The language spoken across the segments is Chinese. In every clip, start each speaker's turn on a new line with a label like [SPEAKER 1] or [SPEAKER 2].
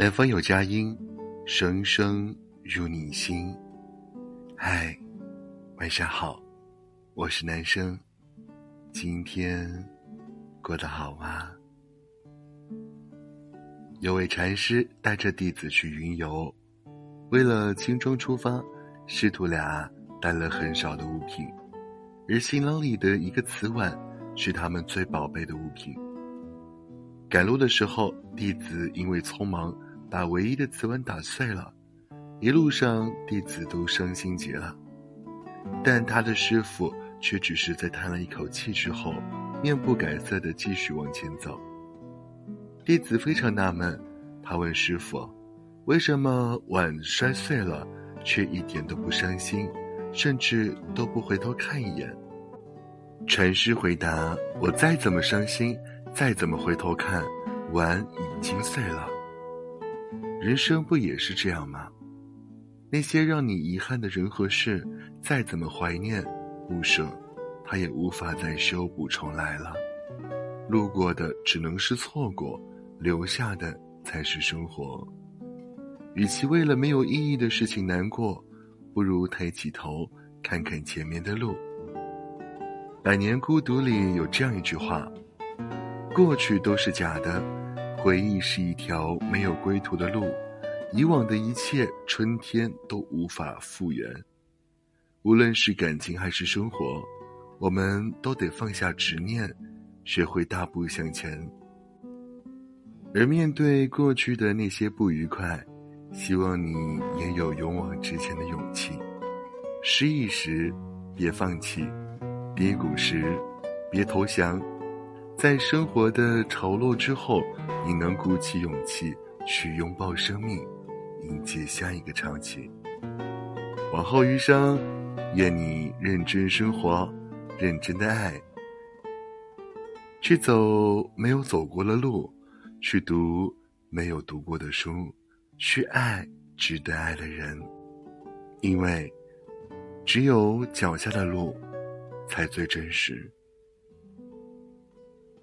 [SPEAKER 1] 南方有佳音，声声入你心。嗨，晚上好，我是男生，今天过得好吗？有位禅师带着弟子去云游，为了轻装出发，师徒俩带了很少的物品，而行囊里的一个瓷碗是他们最宝贝的物品。赶路的时候，弟子因为匆忙。把唯一的瓷碗打碎了，一路上弟子都伤心极了，但他的师傅却只是在叹了一口气之后，面不改色的继续往前走。弟子非常纳闷，他问师傅：“为什么碗摔碎了，却一点都不伤心，甚至都不回头看一眼？”禅师回答：“我再怎么伤心，再怎么回头看，碗已经碎了。”人生不也是这样吗？那些让你遗憾的人和事，再怎么怀念不舍，它也无法再修补重来了。路过的只能是错过，留下的才是生活。与其为了没有意义的事情难过，不如抬起头看看前面的路。《百年孤独》里有这样一句话：“过去都是假的。”回忆是一条没有归途的路，以往的一切春天都无法复原。无论是感情还是生活，我们都得放下执念，学会大步向前。而面对过去的那些不愉快，希望你也有勇往直前的勇气。失意时，别放弃；低谷时，别投降。在生活的潮落之后，你能鼓起勇气去拥抱生命，迎接下一个潮起。往后余生，愿你认真生活，认真的爱，去走没有走过的路，去读没有读过的书，去爱值得爱的人，因为只有脚下的路，才最真实。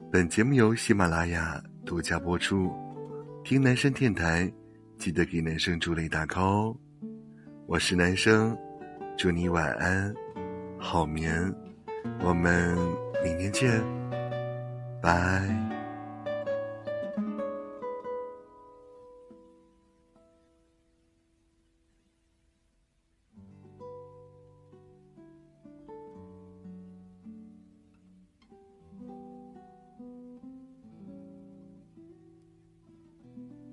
[SPEAKER 1] 本节目由喜马拉雅独家播出，听男生电台，记得给男生助力打 call 哦。我是男生，祝你晚安，好眠，我们明天见，拜。